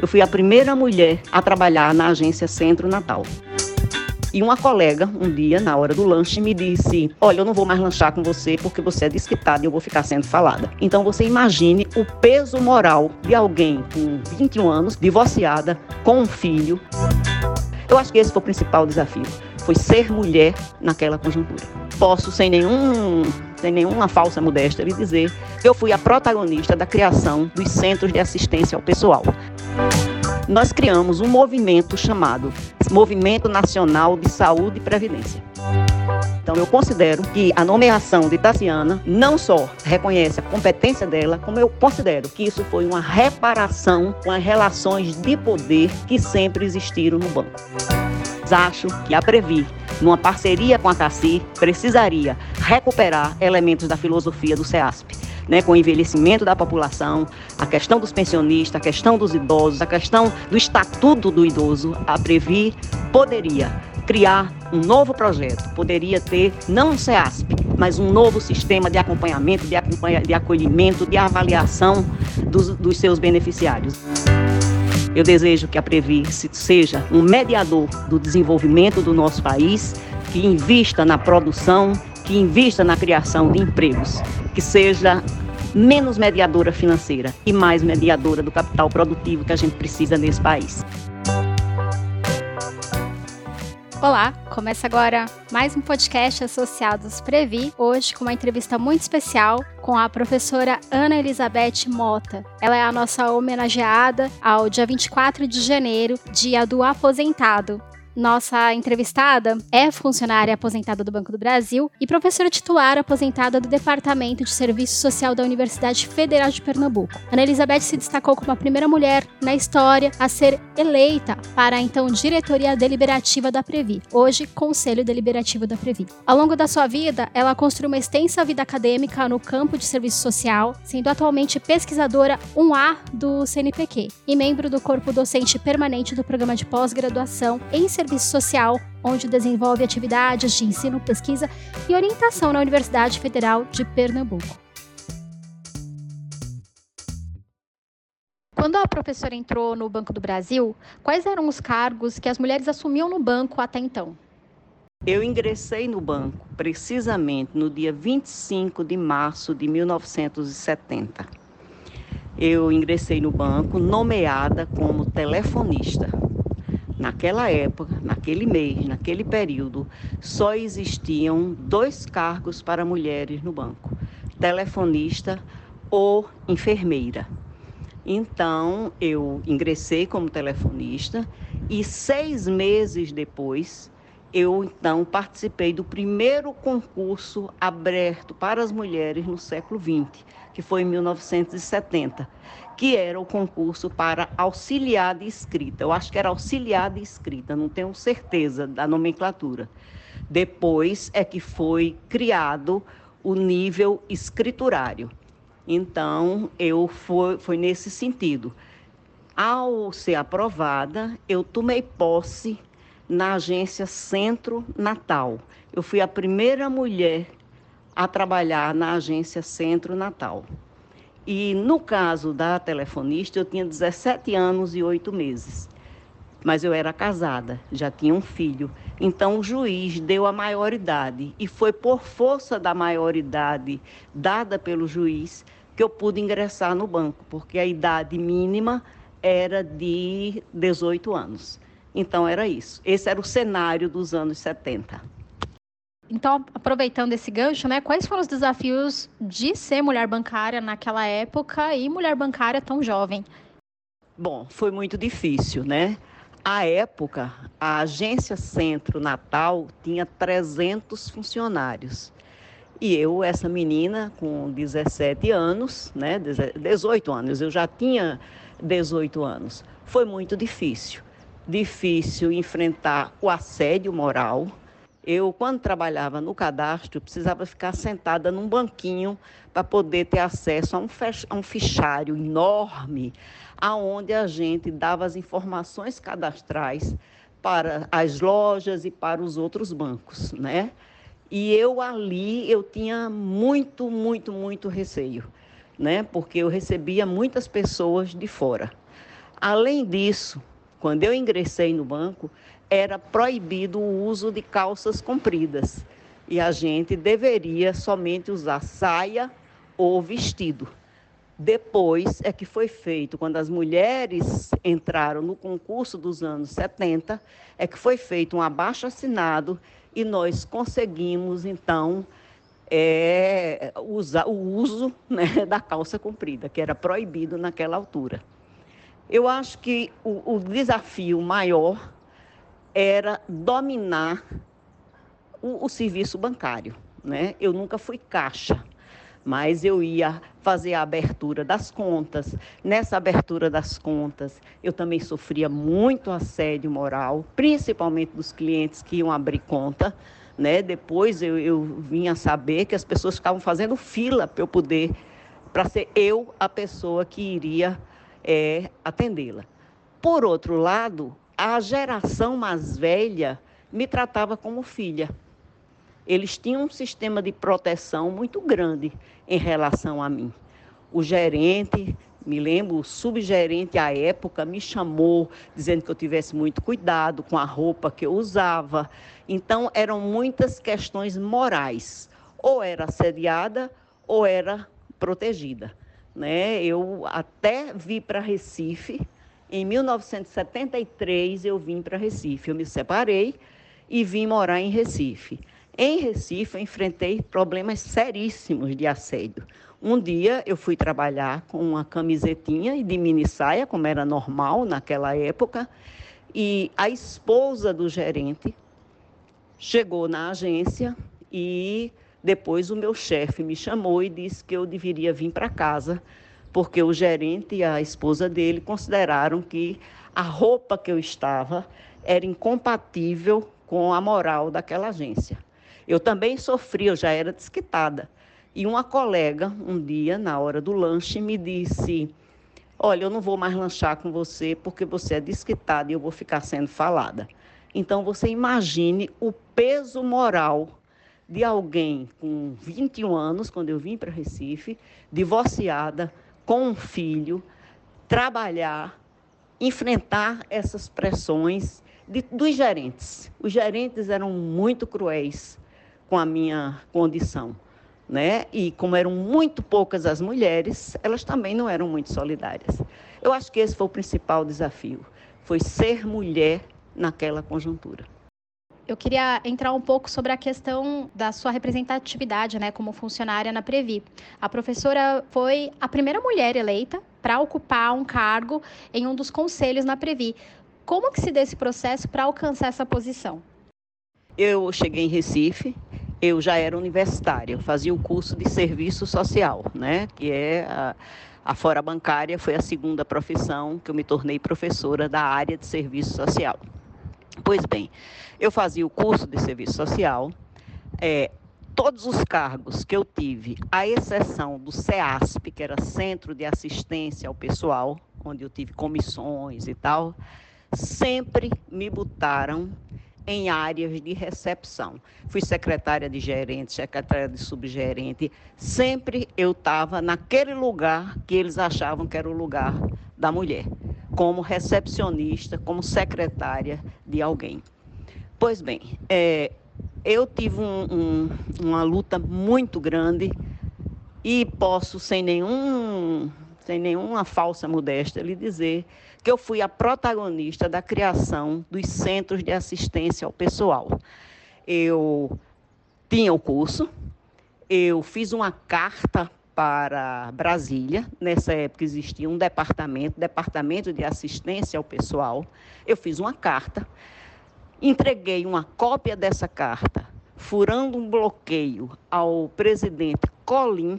Eu fui a primeira mulher a trabalhar na agência Centro Natal. E uma colega, um dia, na hora do lanche, me disse: Olha, eu não vou mais lanchar com você porque você é desquitada e eu vou ficar sendo falada. Então você imagine o peso moral de alguém com 21 anos, divorciada, com um filho. Eu acho que esse foi o principal desafio. Foi ser mulher naquela conjuntura. Posso, sem nenhum sem nenhuma falsa modéstia, lhe dizer eu fui a protagonista da criação dos centros de assistência ao pessoal nós criamos um movimento chamado Movimento Nacional de Saúde e Previdência. Então, eu considero que a nomeação de Tassiana não só reconhece a competência dela, como eu considero que isso foi uma reparação com as relações de poder que sempre existiram no banco. Acho que a Previ, numa parceria com a CACI, precisaria recuperar elementos da filosofia do CEASP né, com o envelhecimento da população, a questão dos pensionistas, a questão dos idosos, a questão do estatuto do idoso, a Previ poderia criar um novo projeto, poderia ter não um CEASP, mas um novo sistema de acompanhamento, de, acompanha, de acolhimento, de avaliação dos, dos seus beneficiários. Eu desejo que a Previ seja um mediador do desenvolvimento do nosso país, que invista na produção, que invista na criação de empregos, que seja menos mediadora financeira e mais mediadora do capital produtivo que a gente precisa nesse país. Olá, começa agora mais um podcast Associados Previ, hoje com uma entrevista muito especial com a professora Ana Elizabeth Mota. Ela é a nossa homenageada ao dia 24 de janeiro, dia do aposentado. Nossa entrevistada é funcionária aposentada do Banco do Brasil e professora titular aposentada do Departamento de Serviço Social da Universidade Federal de Pernambuco. Ana Elizabeth se destacou como a primeira mulher na história a ser eleita para a então diretoria deliberativa da Previ, hoje Conselho Deliberativo da Previ. Ao longo da sua vida, ela construiu uma extensa vida acadêmica no campo de serviço social, sendo atualmente pesquisadora 1A do CNPq e membro do corpo docente permanente do programa de pós-graduação em serviço Serviço Social, onde desenvolve atividades de ensino, pesquisa e orientação na Universidade Federal de Pernambuco. Quando a professora entrou no Banco do Brasil, quais eram os cargos que as mulheres assumiam no banco até então? Eu ingressei no banco precisamente no dia 25 de março de 1970. Eu ingressei no banco nomeada como telefonista. Naquela época, naquele mês, naquele período, só existiam dois cargos para mulheres no banco: telefonista ou enfermeira. Então, eu ingressei como telefonista e seis meses depois, eu então participei do primeiro concurso aberto para as mulheres no século XX, que foi em 1970 que era o concurso para auxiliar de escrita. Eu acho que era auxiliar de escrita, não tenho certeza da nomenclatura. Depois é que foi criado o nível escriturário. Então, eu foi, foi nesse sentido. Ao ser aprovada, eu tomei posse na agência Centro Natal. Eu fui a primeira mulher a trabalhar na agência Centro Natal. E no caso da telefonista, eu tinha 17 anos e 8 meses. Mas eu era casada, já tinha um filho. Então o juiz deu a maioridade. E foi por força da maioridade dada pelo juiz que eu pude ingressar no banco, porque a idade mínima era de 18 anos. Então era isso. Esse era o cenário dos anos 70. Então, aproveitando esse gancho, né, quais foram os desafios de ser mulher bancária naquela época e mulher bancária tão jovem? Bom, foi muito difícil, né? À época, a agência Centro Natal tinha 300 funcionários. E eu, essa menina com 17 anos, né, 18 anos, eu já tinha 18 anos. Foi muito difícil. Difícil enfrentar o assédio moral, eu, quando trabalhava no cadastro, precisava ficar sentada num banquinho para poder ter acesso a um, a um fichário enorme, aonde a gente dava as informações cadastrais para as lojas e para os outros bancos, né? E eu ali eu tinha muito, muito, muito receio, né? Porque eu recebia muitas pessoas de fora. Além disso, quando eu ingressei no banco, era proibido o uso de calças compridas e a gente deveria somente usar saia ou vestido. Depois é que foi feito, quando as mulheres entraram no concurso dos anos 70, é que foi feito um abaixo assinado e nós conseguimos, então, é, usar, o uso né, da calça comprida, que era proibido naquela altura. Eu acho que o, o desafio maior era dominar o, o serviço bancário. Né? Eu nunca fui caixa mas eu ia fazer a abertura das contas. Nessa abertura das contas, eu também sofria muito assédio moral, principalmente dos clientes que iam abrir conta. Né? Depois eu, eu vinha saber que as pessoas ficavam fazendo fila para eu poder, para ser eu a pessoa que iria é, atendê-la. Por outro lado, a geração mais velha me tratava como filha eles tinham um sistema de proteção muito grande em relação a mim. O gerente, me lembro, o subgerente à época me chamou dizendo que eu tivesse muito cuidado com a roupa que eu usava. Então, eram muitas questões morais. Ou era assediada ou era protegida. Né? Eu até vi para Recife, em 1973 eu vim para Recife. Eu me separei e vim morar em Recife. Em Recife, eu enfrentei problemas seríssimos de assédio. Um dia eu fui trabalhar com uma camisetinha e de mini saia, como era normal naquela época, e a esposa do gerente chegou na agência e depois o meu chefe me chamou e disse que eu deveria vir para casa, porque o gerente e a esposa dele consideraram que a roupa que eu estava era incompatível com a moral daquela agência. Eu também sofri, eu já era desquitada. E uma colega, um dia, na hora do lanche, me disse: Olha, eu não vou mais lanchar com você porque você é desquitada e eu vou ficar sendo falada. Então, você imagine o peso moral de alguém com 21 anos, quando eu vim para Recife, divorciada, com um filho, trabalhar, enfrentar essas pressões de, dos gerentes. Os gerentes eram muito cruéis com a minha condição. Né? E como eram muito poucas as mulheres, elas também não eram muito solidárias. Eu acho que esse foi o principal desafio, foi ser mulher naquela conjuntura. Eu queria entrar um pouco sobre a questão da sua representatividade, né, como funcionária na Previ. A professora foi a primeira mulher eleita para ocupar um cargo em um dos conselhos na Previ. Como que se deu esse processo para alcançar essa posição? Eu cheguei em Recife, eu já era universitária, eu fazia o curso de serviço social, né? Que é a, a fora bancária, foi a segunda profissão que eu me tornei professora da área de serviço social. Pois bem, eu fazia o curso de serviço social, é, todos os cargos que eu tive, à exceção do CEASP, que era Centro de Assistência ao Pessoal, onde eu tive comissões e tal, sempre me botaram em áreas de recepção. Fui secretária de gerente, secretária de subgerente. Sempre eu estava naquele lugar que eles achavam que era o lugar da mulher, como recepcionista, como secretária de alguém. Pois bem, é, eu tive um, um, uma luta muito grande e posso, sem nenhum sem nenhuma falsa modéstia, lhe dizer que eu fui a protagonista da criação dos centros de assistência ao pessoal. Eu tinha o curso, eu fiz uma carta para Brasília. Nessa época existia um departamento, departamento de assistência ao pessoal. Eu fiz uma carta, entreguei uma cópia dessa carta, furando um bloqueio ao presidente Colim,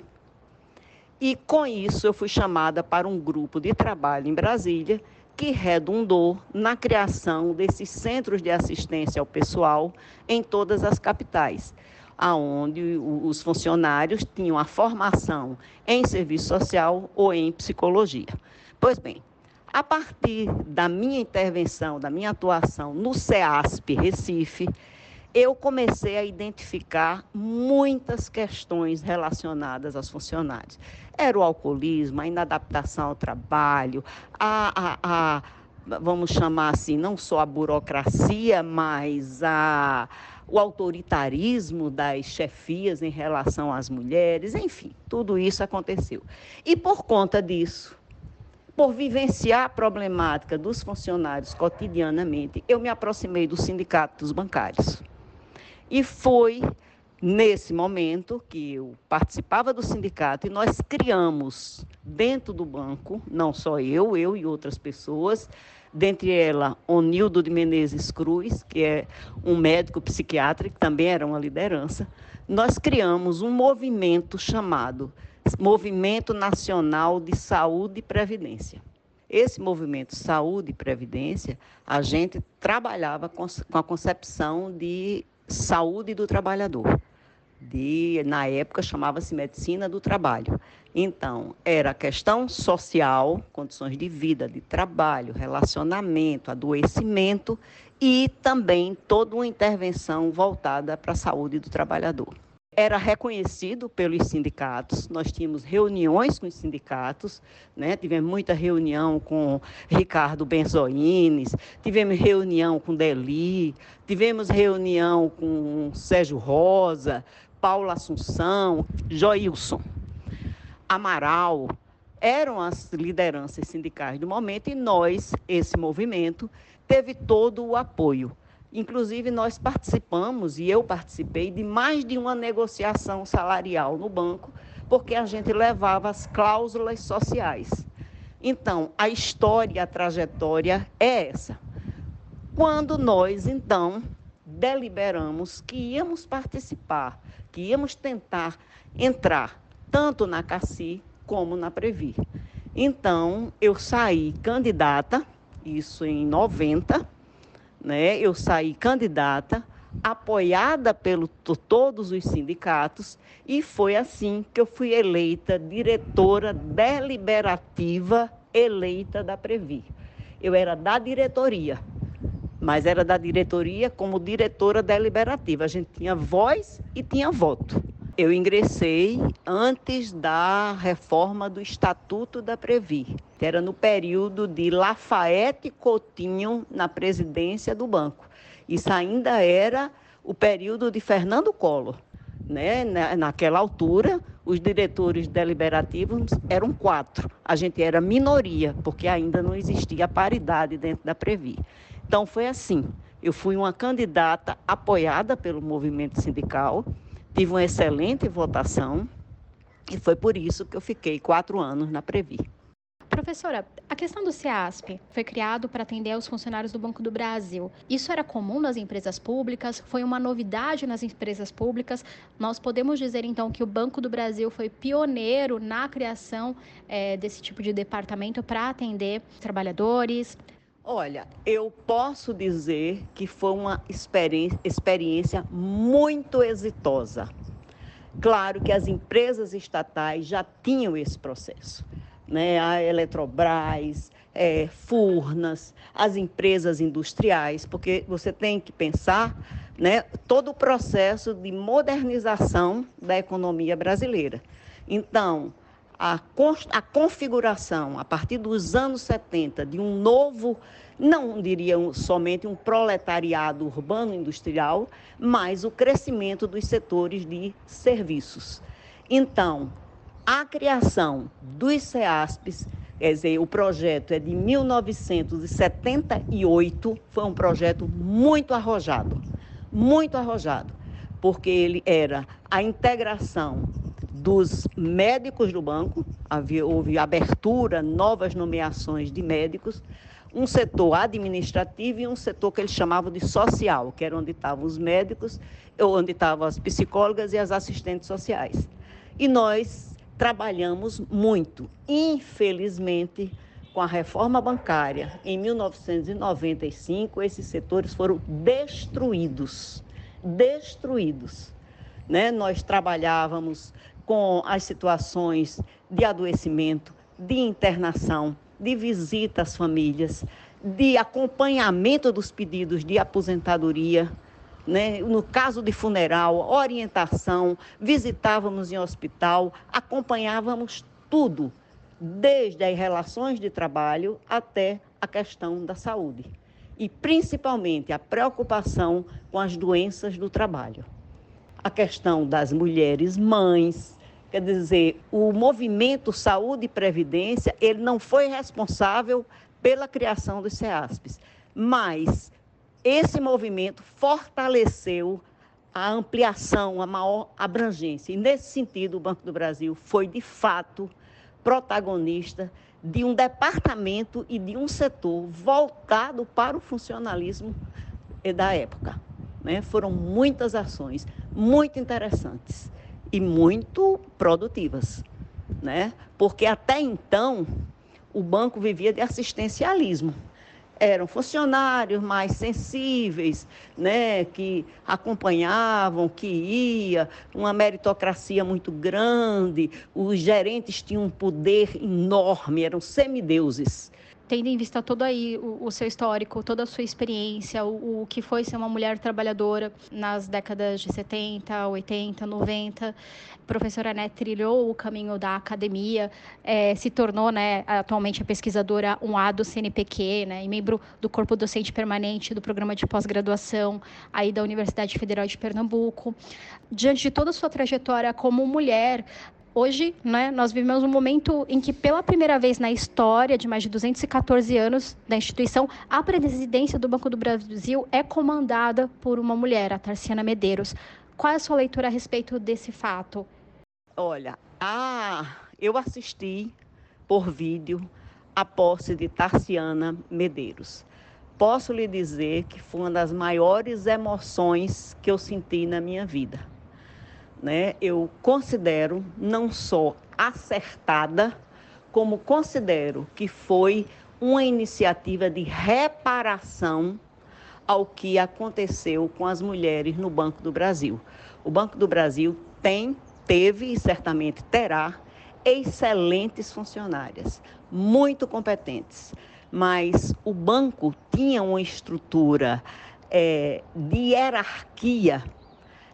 e com isso eu fui chamada para um grupo de trabalho em Brasília que redundou na criação desses centros de assistência ao pessoal em todas as capitais, aonde os funcionários tinham a formação em serviço social ou em psicologia. Pois bem, a partir da minha intervenção, da minha atuação no CEASP Recife, eu comecei a identificar muitas questões relacionadas aos funcionários. Era o alcoolismo, a inadaptação ao trabalho, a, a, a vamos chamar assim, não só a burocracia, mas a, o autoritarismo das chefias em relação às mulheres, enfim, tudo isso aconteceu. E por conta disso, por vivenciar a problemática dos funcionários cotidianamente, eu me aproximei do Sindicato dos Bancários. E foi nesse momento que eu participava do sindicato e nós criamos dentro do banco, não só eu, eu e outras pessoas, dentre elas Onildo de Menezes Cruz, que é um médico psiquiatra, que também era uma liderança, nós criamos um movimento chamado Movimento Nacional de Saúde e Previdência. Esse movimento Saúde e Previdência, a gente trabalhava com a concepção de saúde do trabalhador. De, na época chamava-se medicina do trabalho. Então, era questão social, condições de vida, de trabalho, relacionamento, adoecimento e também toda uma intervenção voltada para a saúde do trabalhador era reconhecido pelos sindicatos. Nós tínhamos reuniões com os sindicatos, né? tivemos muita reunião com Ricardo Benzoines, tivemos reunião com Deli, tivemos reunião com Sérgio Rosa, Paula Assunção, Joilson, Amaral. Eram as lideranças sindicais do momento e nós, esse movimento, teve todo o apoio. Inclusive, nós participamos, e eu participei, de mais de uma negociação salarial no banco, porque a gente levava as cláusulas sociais. Então, a história, a trajetória é essa. Quando nós, então, deliberamos que íamos participar, que íamos tentar entrar tanto na CACI como na Previ. Então, eu saí candidata, isso em 90, né, eu saí candidata, apoiada por todos os sindicatos, e foi assim que eu fui eleita diretora deliberativa eleita da Previ. Eu era da diretoria, mas era da diretoria como diretora deliberativa. A gente tinha voz e tinha voto. Eu ingressei antes da reforma do Estatuto da Previ, que era no período de Lafayette Coutinho na presidência do banco. Isso ainda era o período de Fernando Collor. Né? naquela altura, os diretores deliberativos eram quatro. A gente era minoria, porque ainda não existia paridade dentro da Previ. Então, foi assim. Eu fui uma candidata apoiada pelo movimento sindical, Tive uma excelente votação e foi por isso que eu fiquei quatro anos na Previ. Professora, a questão do CEASP foi criado para atender os funcionários do Banco do Brasil. Isso era comum nas empresas públicas? Foi uma novidade nas empresas públicas? Nós podemos dizer então que o Banco do Brasil foi pioneiro na criação é, desse tipo de departamento para atender trabalhadores, Olha, eu posso dizer que foi uma experiência, muito exitosa. Claro que as empresas estatais já tinham esse processo. Né? A Eletrobras, é, Furnas, as empresas industriais, porque você tem que pensar né, todo o processo de modernização da economia brasileira. Então, a, a configuração, a partir dos anos 70, de um novo, não diria somente um proletariado urbano industrial, mas o crescimento dos setores de serviços. Então, a criação dos CEASPs, quer dizer, o projeto é de 1978, foi um projeto muito arrojado, muito arrojado, porque ele era a integração dos médicos do banco, havia, houve abertura, novas nomeações de médicos, um setor administrativo e um setor que eles chamavam de social, que era onde estavam os médicos, onde estavam as psicólogas e as assistentes sociais. E nós trabalhamos muito. Infelizmente, com a reforma bancária, em 1995, esses setores foram destruídos. Destruídos. Né? Nós trabalhávamos com as situações de adoecimento, de internação, de visita às famílias, de acompanhamento dos pedidos de aposentadoria. né? no caso de funeral, orientação, visitávamos em hospital, acompanhávamos tudo, desde as relações de trabalho até a questão da saúde. E principalmente a preocupação com as doenças do trabalho. A questão das mulheres mães, quer dizer, o movimento Saúde e Previdência, ele não foi responsável pela criação dos CEASPs, mas esse movimento fortaleceu a ampliação, a maior abrangência. E, nesse sentido, o Banco do Brasil foi, de fato, protagonista de um departamento e de um setor voltado para o funcionalismo da época. Né? Foram muitas ações muito interessantes e muito produtivas, né? porque até então o banco vivia de assistencialismo. Eram funcionários mais sensíveis, né, que acompanhavam, que ia, uma meritocracia muito grande, os gerentes tinham um poder enorme, eram semideuses tendo em vista todo aí o, o, seu histórico, toda a sua experiência, o, o, que foi ser uma mulher trabalhadora nas décadas de 70, 80, 90, a professora né, trilhou o caminho da academia, é, se tornou né, atualmente a pesquisadora 1A do CNPq, né, e membro do corpo docente permanente do programa de pós-graduação aí da Universidade Federal de Pernambuco. Diante de toda a sua trajetória como mulher, Hoje, né, nós vivemos um momento em que, pela primeira vez na história de mais de 214 anos da instituição, a presidência do Banco do Brasil é comandada por uma mulher, a Tarciana Medeiros. Qual é a sua leitura a respeito desse fato? Olha, ah, eu assisti por vídeo a posse de Tarciana Medeiros. Posso lhe dizer que foi uma das maiores emoções que eu senti na minha vida né, eu considero não só acertada, como considero que foi uma iniciativa de reparação ao que aconteceu com as mulheres no Banco do Brasil. O Banco do Brasil tem, teve e certamente terá excelentes funcionárias, muito competentes, mas o banco tinha uma estrutura é, de hierarquia,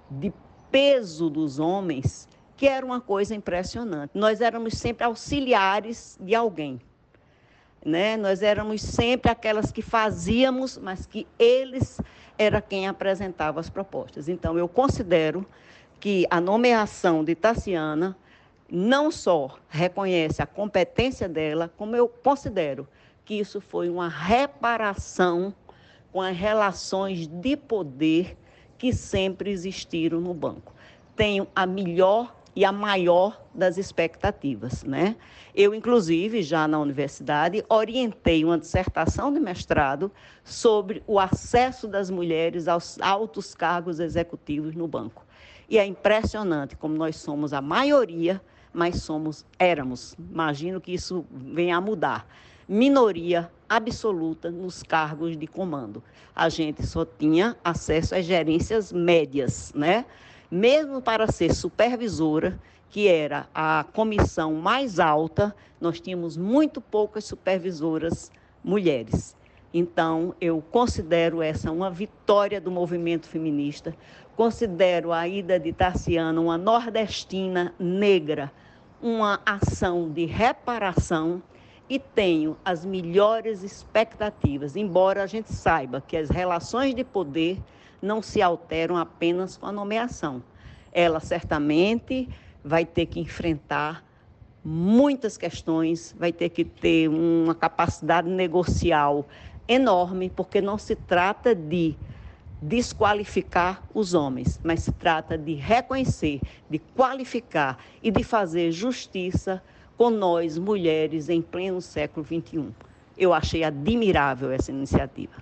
de peso dos homens, que era uma coisa impressionante. Nós éramos sempre auxiliares de alguém. Né? Nós éramos sempre aquelas que fazíamos, mas que eles era quem apresentava as propostas. Então, eu considero que a nomeação de Tassiana não só reconhece a competência dela, como eu considero que isso foi uma reparação com as relações de poder que sempre existiram no banco. Tenho a melhor e a maior das expectativas, né? Eu, inclusive, já na universidade, orientei uma dissertação de mestrado sobre o acesso das mulheres aos altos cargos executivos no banco. E é impressionante como nós somos a maioria, mas somos, éramos, imagino que isso venha a mudar, minoria absoluta nos cargos de comando. A gente só tinha acesso às gerências médias, né? Mesmo para ser supervisora, que era a comissão mais alta, nós tínhamos muito poucas supervisoras mulheres. Então, eu considero essa uma vitória do movimento feminista, considero a ida de Tarciana uma nordestina negra, uma ação de reparação e tenho as melhores expectativas, embora a gente saiba que as relações de poder não se alteram apenas com a nomeação. Ela certamente vai ter que enfrentar muitas questões, vai ter que ter uma capacidade negocial enorme, porque não se trata de desqualificar os homens, mas se trata de reconhecer, de qualificar e de fazer justiça com nós, mulheres, em pleno século XXI. Eu achei admirável essa iniciativa.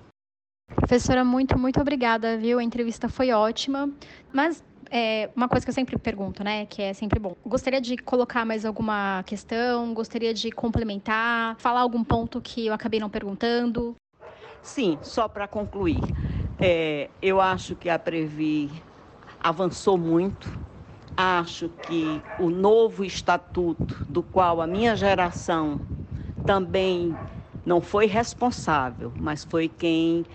Professora, muito, muito obrigada, viu? A entrevista foi ótima, mas é uma coisa que eu sempre pergunto, né, que é sempre bom. Gostaria de colocar mais alguma questão? Gostaria de complementar? Falar algum ponto que eu acabei não perguntando? Sim, só para concluir. É, eu acho que a Previ avançou muito acho que o novo estatuto, do qual a minha geração também não foi responsável, mas foi quem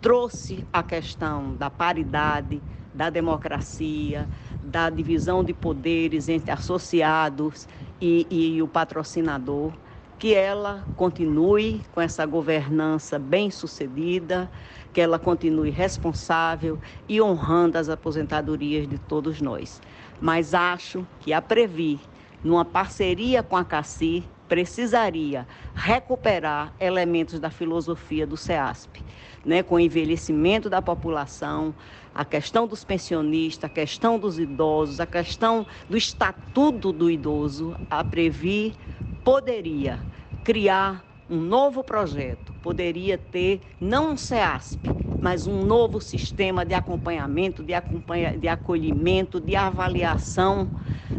trouxe a questão da paridade, da democracia, da divisão de poderes entre associados e, e o patrocinador, que ela continue com essa governança bem sucedida, que ela continue responsável e honrando as aposentadorias de todos nós. Mas acho que a Previ, numa parceria com a CACI, precisaria recuperar elementos da filosofia do CEASP, né, com o envelhecimento da população, a questão dos pensionistas, a questão dos idosos, a questão do estatuto do idoso, a Previ poderia criar um novo projeto, poderia ter não um CEASP, mas um novo sistema de acompanhamento, de, acompanha, de acolhimento, de avaliação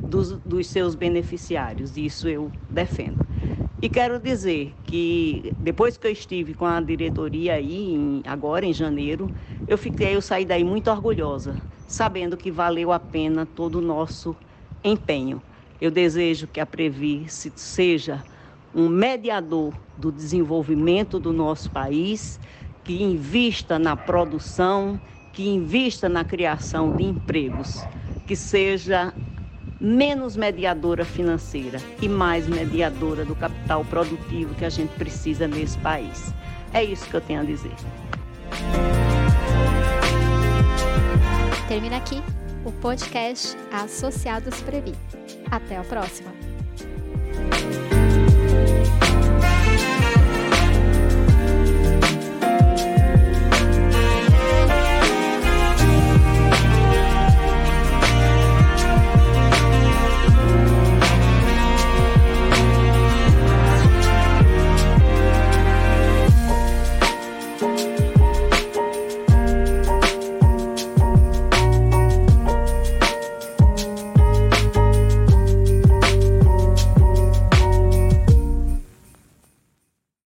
dos, dos seus beneficiários. Isso eu defendo. E quero dizer que depois que eu estive com a diretoria aí, em, agora em janeiro, eu fiquei, eu saí daí muito orgulhosa, sabendo que valeu a pena todo o nosso empenho. Eu desejo que a Previ seja um mediador do desenvolvimento do nosso país, que invista na produção, que invista na criação de empregos, que seja menos mediadora financeira e mais mediadora do capital produtivo que a gente precisa nesse país. É isso que eu tenho a dizer. Termina aqui o podcast Associados Previ. Até a próxima!